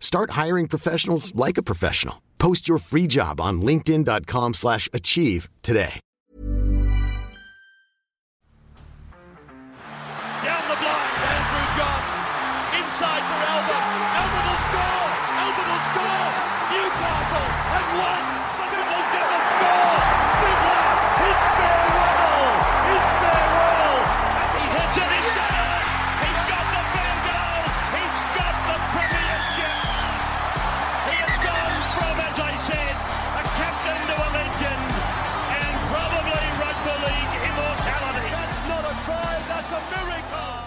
Start hiring professionals like a professional. Post your free job on linkedin.com/achieve slash achieve today. Down the blind, Andrew John. Inside for Albert. Albert will score. Albert will score. Newcastle have won.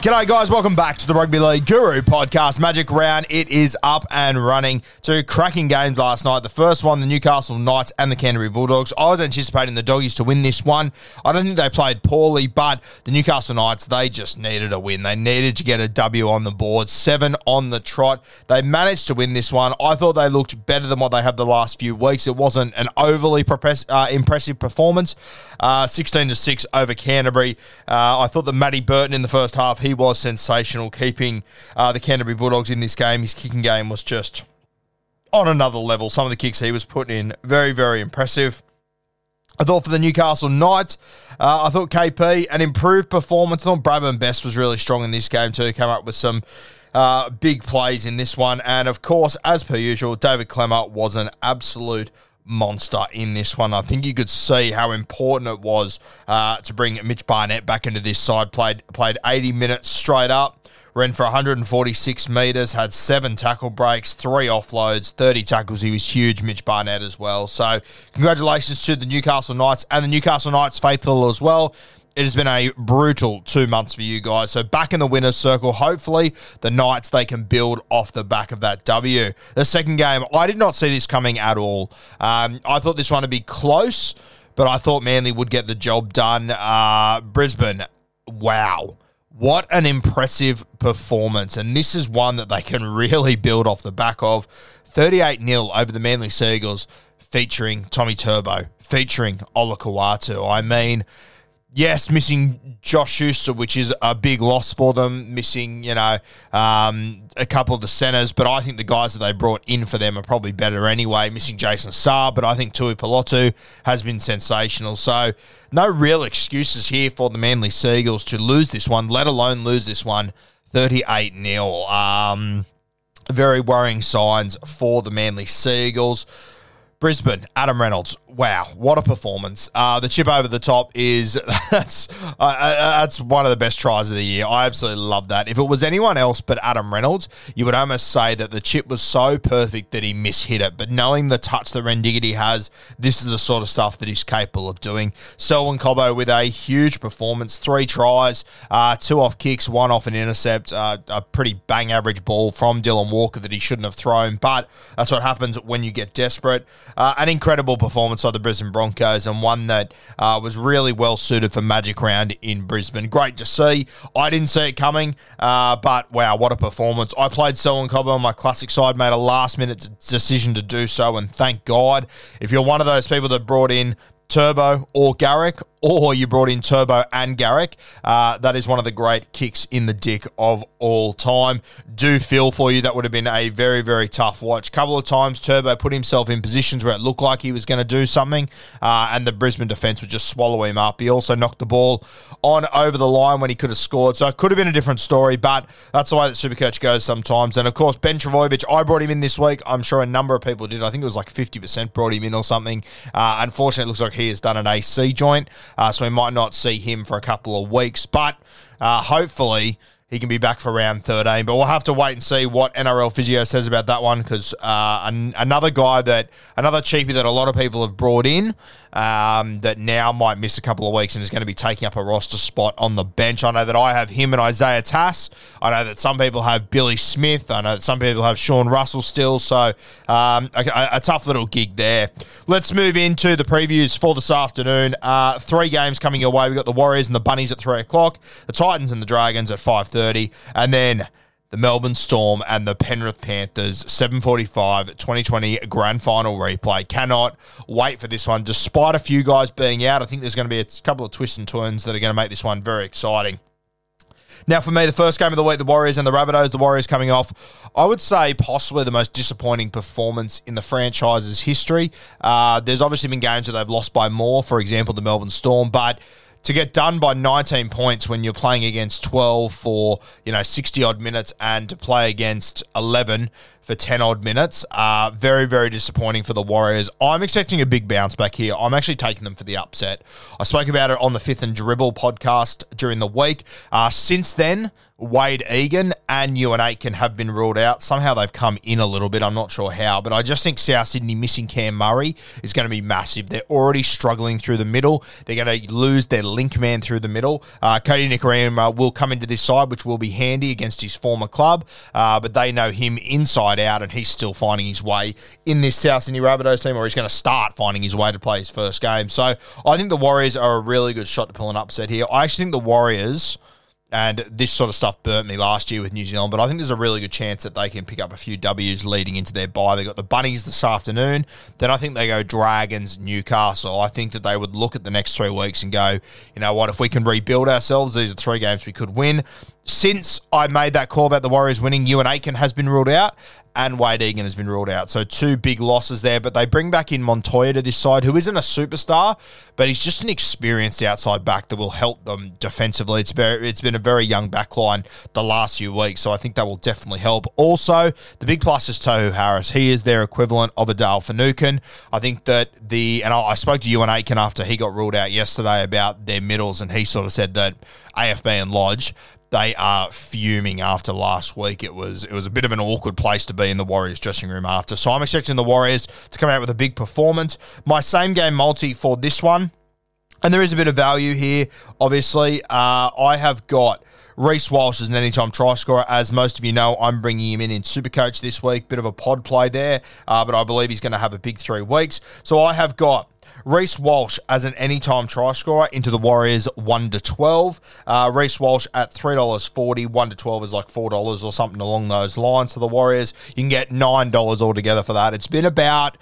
G'day, guys. Welcome back to the Rugby League Guru podcast. Magic Round. It is up and running. Two cracking games last night. The first one, the Newcastle Knights and the Canterbury Bulldogs. I was anticipating the Doggies to win this one. I don't think they played poorly, but the Newcastle Knights, they just needed a win. They needed to get a W on the board. Seven on the trot. They managed to win this one. I thought they looked better than what they have the last few weeks. It wasn't an overly uh, impressive performance. Uh, 16 to 6 over Canterbury. Uh, I thought that Matty Burton in the first half, he was sensational, keeping uh, the Canterbury Bulldogs in this game. His kicking game was just on another level. Some of the kicks he was putting in, very, very impressive. I thought for the Newcastle Knights, uh, I thought KP, an improved performance. I thought Bradman Best was really strong in this game too. Came up with some uh, big plays in this one. And of course, as per usual, David Klemmer was an absolute monster in this one. I think you could see how important it was uh, to bring Mitch Barnett back into this side. Played played 80 minutes straight up. Ran for 146 metres, had seven tackle breaks, three offloads, 30 tackles. He was huge, Mitch Barnett as well. So, congratulations to the Newcastle Knights and the Newcastle Knights faithful as well. It has been a brutal two months for you guys. So back in the winner's circle. Hopefully, the Knights they can build off the back of that W. The second game, I did not see this coming at all. Um, I thought this one would be close, but I thought Manly would get the job done. Uh, Brisbane, wow. What an impressive performance. And this is one that they can really build off the back of. 38 0 over the Manly Seagulls, featuring Tommy Turbo, featuring Olakau'atu. I mean, yes, missing Josh Schuster, which is a big loss for them. Missing, you know, um, a couple of the centers, but I think the guys that they brought in for them are probably better anyway. Missing Jason Saab, but I think Tuipulotu has been sensational. So no real excuses here for the Manly Seagulls to lose this one, let alone lose this one 38 0. Um, very worrying signs for the Manly Seagulls. Brisbane, Adam Reynolds. Wow, what a performance! Uh, the chip over the top is that's uh, uh, that's one of the best tries of the year. I absolutely love that. If it was anyone else but Adam Reynolds, you would almost say that the chip was so perfect that he mishit it. But knowing the touch that Rendigity has, this is the sort of stuff that he's capable of doing. Selwyn Cobbo with a huge performance, three tries, uh, two off kicks, one off an intercept, uh, a pretty bang average ball from Dylan Walker that he shouldn't have thrown. But that's what happens when you get desperate. Uh, an incredible performance by the Brisbane Broncos and one that uh, was really well suited for Magic Round in Brisbane. Great to see. I didn't see it coming, uh, but wow, what a performance. I played Selwyn Cobbo on my classic side, made a last minute decision to do so, and thank God. If you're one of those people that brought in Turbo or Garrick, or you brought in Turbo and Garrick. Uh, that is one of the great kicks in the dick of all time. Do feel for you. That would have been a very, very tough watch. Couple of times, Turbo put himself in positions where it looked like he was going to do something, uh, and the Brisbane defence would just swallow him up. He also knocked the ball on over the line when he could have scored. So it could have been a different story, but that's the way that Supercoach goes sometimes. And of course, Ben Trbojevic, I brought him in this week. I'm sure a number of people did. I think it was like 50% brought him in or something. Uh, unfortunately, it looks like he has done an AC joint, uh, so we might not see him for a couple of weeks. But uh, hopefully he can be back for round 13. But we'll have to wait and see what NRL physio says about that one because uh, an- another guy that, another cheapie that a lot of people have brought in um, that now might miss a couple of weeks and is going to be taking up a roster spot on the bench. I know that I have him and Isaiah Tass. I know that some people have Billy Smith. I know that some people have Sean Russell still. So um, a, a, tough little gig there. Let's move into the previews for this afternoon. Uh, three games coming your way. We've got the Warriors and the Bunnies at 3 o'clock, the Titans and the Dragons at 5.30, and then the Melbourne Storm and the Penrith Panthers 745 2020 grand final replay. Cannot wait for this one, despite a few guys being out. I think there's going to be a couple of twists and turns that are going to make this one very exciting. Now, for me, the first game of the week, the Warriors and the Rabbitohs. The Warriors coming off, I would say, possibly the most disappointing performance in the franchise's history. Uh, there's obviously been games where they've lost by more, for example, the Melbourne Storm, but to get done by 19 points when you're playing against 12 for you know 60 odd minutes and to play against 11 for 10 odd minutes uh, very very disappointing for the warriors i'm expecting a big bounce back here i'm actually taking them for the upset i spoke about it on the fifth and dribble podcast during the week uh, since then Wayde Egan and Euan Aitken have been ruled out. Somehow they've come in a little bit. I'm not sure how, but I just think South Sydney missing Cam Murray is going to be massive. They're already struggling through the middle. They're going to lose their link man through the middle. Uh, Kodi Nikorima will come into this side, which will be handy against his former club, uh, but they know him inside out, and he's still finding his way in this South Sydney Rabbitohs team, or he's going to start finding his way to play his first game. So I think the Warriors are a really good shot to pull an upset here. I actually think the Warriors – and this sort of stuff burnt me last year with New Zealand, but I think there's a really good chance that they can pick up a few W's leading into their bye. They got the Bunnies this afternoon. Then I think they go Dragons, Newcastle. I think that they would look at the next three weeks and go, you know what, if we can rebuild ourselves, these are three games we could win. Since I made that call about the Warriors winning, Euan Aitken has been ruled out and Wayde Egan has been ruled out. So two big losses there, but they bring back in Montoya to this side, who isn't a superstar, but he's just an experienced outside back that will help them defensively. It's very, it's been a very young backline the last few weeks, so I think that will definitely help. Also, the big plus is Tohu Harris. He is their equivalent of a Dale Finucane. I think that the and I, spoke to Euan Aitken after he got ruled out yesterday about their middles, and he sort of said that AFB and Lodge they are fuming after last week. It was it was a bit of an awkward place to be in the Warriors dressing room after. So I'm expecting the Warriors to come out with a big performance. My same game multi for this one, and there is a bit of value here. Obviously, uh, I have got. Reece Walsh is an anytime try scorer. As most of you know, I'm bringing him in in Supercoach this week. Bit of a pod play there, uh, but I believe he's going to have a big three weeks. So I have got Reece Walsh as an anytime try scorer into the Warriors 1 to 12. Uh, Reece Walsh at $3.40, 1 to 12 is like $4 or something along those lines for the Warriors. You can get $9 altogether for that. It's been about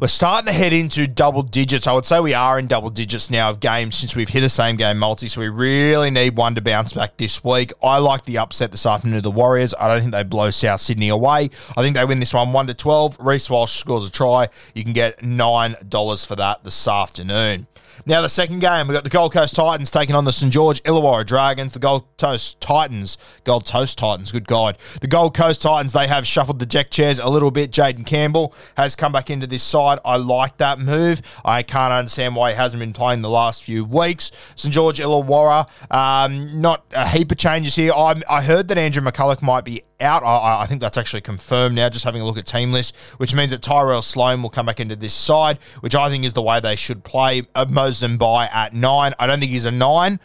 we're starting to head into double digits. I would say we are in double digits now of games since we've hit a same game multi. So we really need one to bounce back this week. I like the upset this afternoon of the Warriors. I don't think they blow South Sydney away. I think they win this one 1 to 12. Reece Walsh scores a try. You can get $9 for that this afternoon. Now, the second game, we've got the Gold Coast Titans taking on the St. George Illawarra Dragons. The Gold Coast Titans, Gold Toast Titans, good God. The Gold Coast Titans, they have shuffled the deck chairs a little bit. Jayden Campbell has come back into this side. I like that move. I can't understand why he hasn't been playing the last few weeks. St. George Illawarra, um, not a heap of changes here. I, I heard that Andrew McCullough might be out. I, I, think that's actually confirmed now, just having a look at team list, which means that Tyrell Sloan will come back into this side, which I think is the way they should play. Uh, Mozambique at nine. I don't think he's a nine,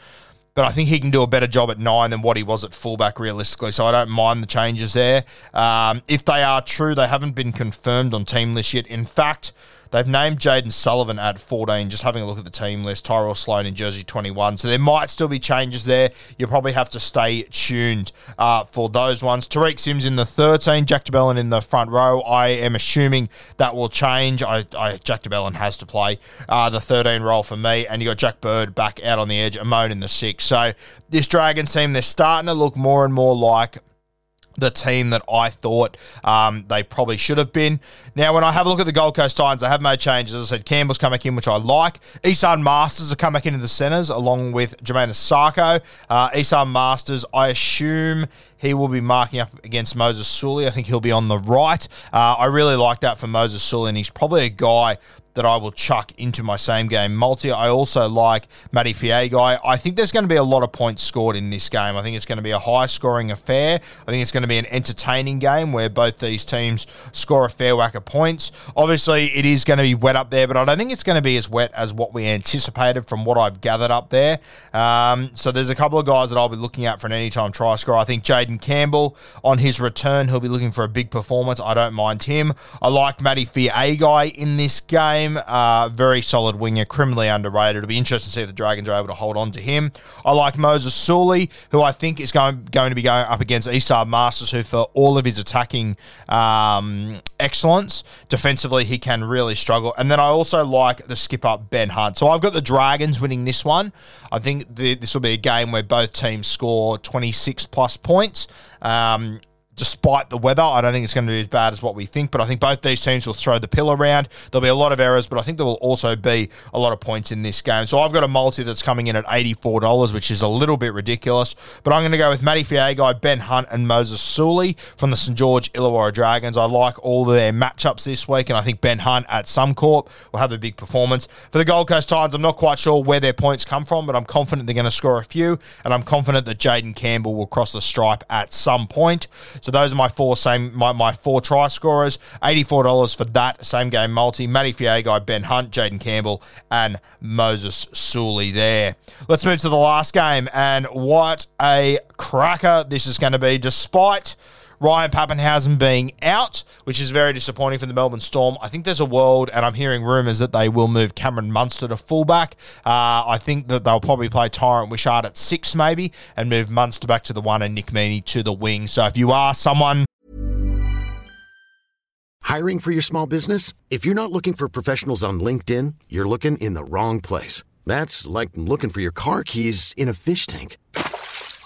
but I think he can do a better job at nine than what he was at fullback realistically. So I don't mind the changes there. Um, if they are true, they haven't been confirmed on team list yet. In fact, They've named Jayden Sullivan at 14, just having a look at the team list. Tyrell Sloan in jersey 21. So there might still be changes there. You'll probably have to stay tuned uh, for those ones. Tariq Sims in the 13, Jack de Belin in the front row. I am assuming that will change. I, I Jack de Belin has to play uh, the 13 role for me. And you got Jack Bird back out on the edge, Amone in the six. So this Dragons team, they're starting to look more and more like the team that I thought um, they probably should have been. Now, when I have a look at the Gold Coast Titans, they have made changes. As I said, Campbell's come back in, which I like. Esan Marsters have come back into the centres along with Jamayne Isaako. Uh, Esan Marsters, I assume he will be marking up against Moses Suli. I think he'll be on the right. Uh, I really like that for Moses Suli, and he's probably a guy that I will chuck into my same game multi. I also like Matty Feagai. I think there's going to be a lot of points scored in this game. I think it's going to be a high scoring affair. I think it's going to be an entertaining game where both these teams score a fair whack of points. Obviously, it is going to be wet up there, but I don't think it's going to be as wet as what we anticipated from what I've gathered up there. Um, so there's a couple of guys that I'll be looking at for an anytime try score. I think Jayden Campbell on his return, he'll be looking for a big performance. I don't mind him. I like Matty Feagai in this game game. Uh, very solid winger, criminally underrated. It'll be interesting to see if the Dragons are able to hold on to him. I like Moses Suli, who I think is going going to be going up against Esan Marsters, who for all of his attacking um, excellence, defensively he can really struggle. And then I also like the skip up Ben Hunt. So I've got the Dragons winning this one. I think the, this will be a game where both teams score 26 plus points. Um, despite the weather. I don't think it's going to be as bad as what we think, but I think both these teams will throw the pill around. There'll be a lot of errors, but I think there will also be a lot of points in this game. So I've got a multi that's coming in at $84, which is a little bit ridiculous, but I'm going to go with Matty Feagai, Ben Hunt, and Moses Suli from the St. George Illawarra Dragons. I like all their matchups this week, and I think Ben Hunt at Suncorp will have a big performance. For the Gold Coast Titans, I'm not quite sure where their points come from, but I'm confident they're going to score a few, and I'm confident that Jayden Campbell will cross the stripe at some point. So those are my four same my, my four try scorers. Eighty-four dollars for that same game multi. Matty Feagai, Ben Hunt, Jayden Campbell, and Moses Suli there. Let's move to the last game, and what a cracker this is going to be, despite. Ryan Papenhuyzen being out, which is very disappointing for the Melbourne Storm. I think there's a world, and I'm hearing rumours that they will move Cameron Munster to fullback. Uh, I think that they'll probably play Tyran Wishart at six, maybe, and move Munster back to the one and Nick Meaney to the wing. So if you are someone. Hiring for your small business? If you're not looking for professionals on LinkedIn, you're looking in the wrong place. That's like looking for your car keys in a fish tank.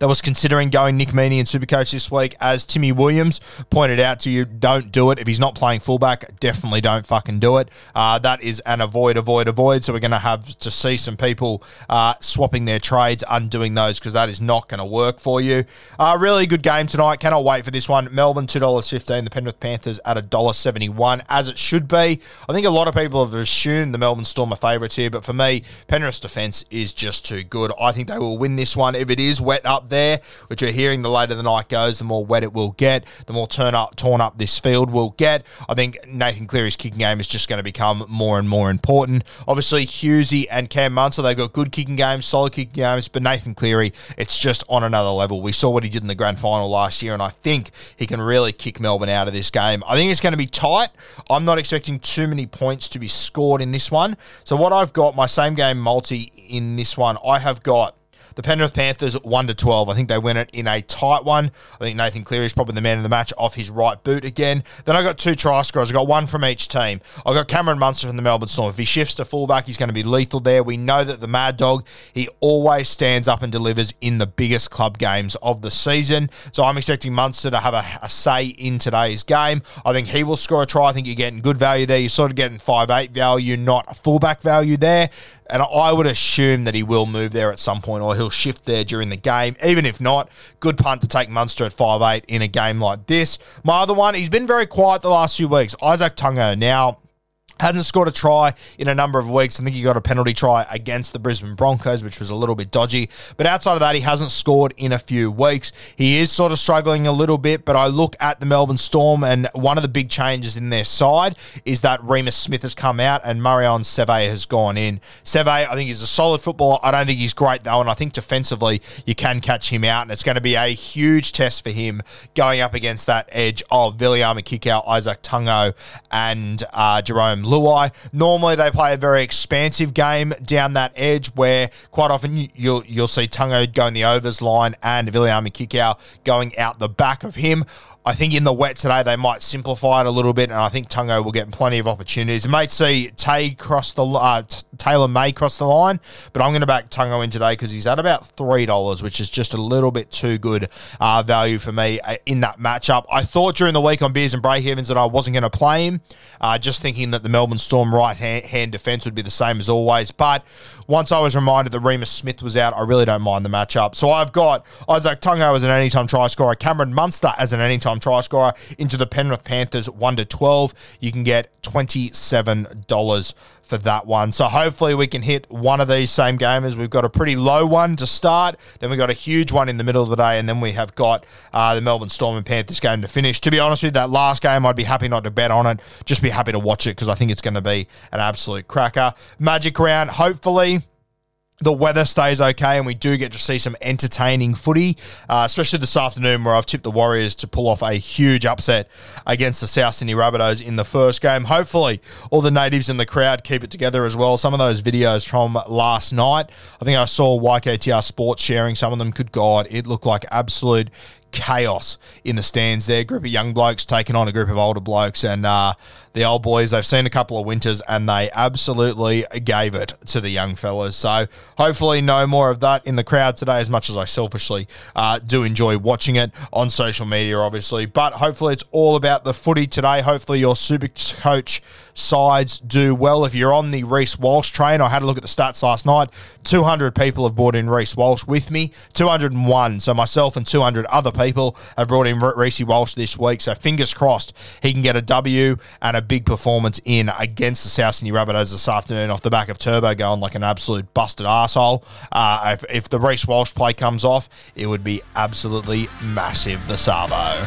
That was considering going Nick Meaney and Supercoach this week, as Timmy Williams pointed out to you, don't do it. If he's not playing fullback, definitely don't fucking do it. Uh, that is an avoid, avoid, avoid. So we're going to have to see some people uh, swapping their trades, undoing those, because that is not going to work for you. Uh, really good game tonight. Cannot wait for this one. Melbourne, $2.15. The Penrith Panthers at $1.71, as it should be. I think a lot of people have assumed the Melbourne Storm are favourites here, but for me, Penrith's defence is just too good. I think they will win this one. If it is wet up there, which we're hearing the later the night goes, the more wet it will get, the more turn up, torn up this field will get. I think Nathan Cleary's kicking game is just going to become more and more important. Obviously, Hughesy and Cam Munster, they've got good kicking games, solid kicking games, but Nathan Cleary, it's just on another level. We saw what he did in the grand final last year, and I think he can really kick Melbourne out of this game. I think it's going to be tight. I'm not expecting too many points to be scored in this one. So, what I've got, my same game multi in this one, I have got the Penrith Panthers one to twelve. I think they win it in a tight one. I think Nathan Cleary is probably the man of the match off his right boot again. Then I got two try scorers. I got one from each team. I got Cameron Munster from the Melbourne Storm. If he shifts to fullback, he's going to be lethal there. We know that the Mad Dog he always stands up and delivers in the biggest club games of the season. So I'm expecting Munster to have a, a say in today's game. I think he will score a try. I think you're getting good value there. You're sort of getting five eight value, not a fullback value there. And I would assume that he will move there at some point or he'll shift there during the game. Even if not, good punt to take Munster at five eight in a game like this. My other one, he's been very quiet the last few weeks. Izack Tago. Now, Hasn't scored a try in a number of weeks. I think he got a penalty try against the Brisbane Broncos, which was a little bit dodgy. But outside of that, he hasn't scored in a few weeks. He is sort of struggling a little bit, but I look at the Melbourne Storm, and one of the big changes in their side is that Reimis Smith has come out and Marion Seve has gone in. Seve, I think, is a solid footballer. I don't think he's great, though, and I think defensively you can catch him out, and it's going to be a huge test for him going up against that edge of Viliame Kikau, Izack Tago, and uh, Jarome Luai. Normally, they play a very expansive game down that edge where quite often you, you'll you'll see Tungo going the overs line and Viliame Kikau going out the back of him. I think in the wet today they might simplify it a little bit, and I think Tungo will get plenty of opportunities. You might see Tay cross the uh, Taylor May cross the line, but I'm going to back Tungo in today because he's at about three dollars, which is just a little bit too good uh, value for me uh, in that matchup. I thought during the week on beers and break evens that I wasn't going to play him, uh, just thinking that the Melbourne Storm right hand, hand defense would be the same as always. But once I was reminded that Reimis Smith was out, I really don't mind the matchup. So I've got Isaac Tungo as an anytime try scorer, Cameron Munster as an anytime try scorer into the Penrith Panthers 1 to 12. You can get $27 for that one. So hopefully we can hit one of these same gamers. We've got a pretty low one to start, then we've got a huge one in the middle of the day, and then we have got uh, the Melbourne Storm and Panthers game to finish. To be honest with you, that last game, I'd be happy not to bet on it, just be happy to watch it because I think it's going to be an absolute cracker. Magic round, hopefully the weather stays okay and we do get to see some entertaining footy, uh, especially this afternoon where I've tipped the Warriors to pull off a huge upset against the South Sydney Rabbitohs in the first game. Hopefully, all the natives in the crowd keep it together as well. Some of those videos from last night, I think I saw YKTR Sports sharing some of them. Good God, it looked like absolute chaos in the stands there. A Group of young blokes taking on a group of older blokes, and uh, the old boys, they've seen a couple of winters and they absolutely gave it to the young fellas. So hopefully, no more of that in the crowd today, as much as I selfishly uh, do enjoy watching it on social media, obviously. But hopefully, it's all about the footy today. Hopefully, your super coach sides do well. If you're on the Reece Walsh train, I had a look at the stats last night. 200 people have brought in Reece Walsh with me, 201. So myself and 200 other people have brought in Reece Walsh this week. So fingers crossed he can get a W and a big performance in against the South Sydney Rabbitohs this afternoon off the back of Turbo going like an absolute busted arsehole. Uh, if, if the Reece Walsh play comes off, it would be absolutely massive, the Savo.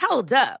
Hold up.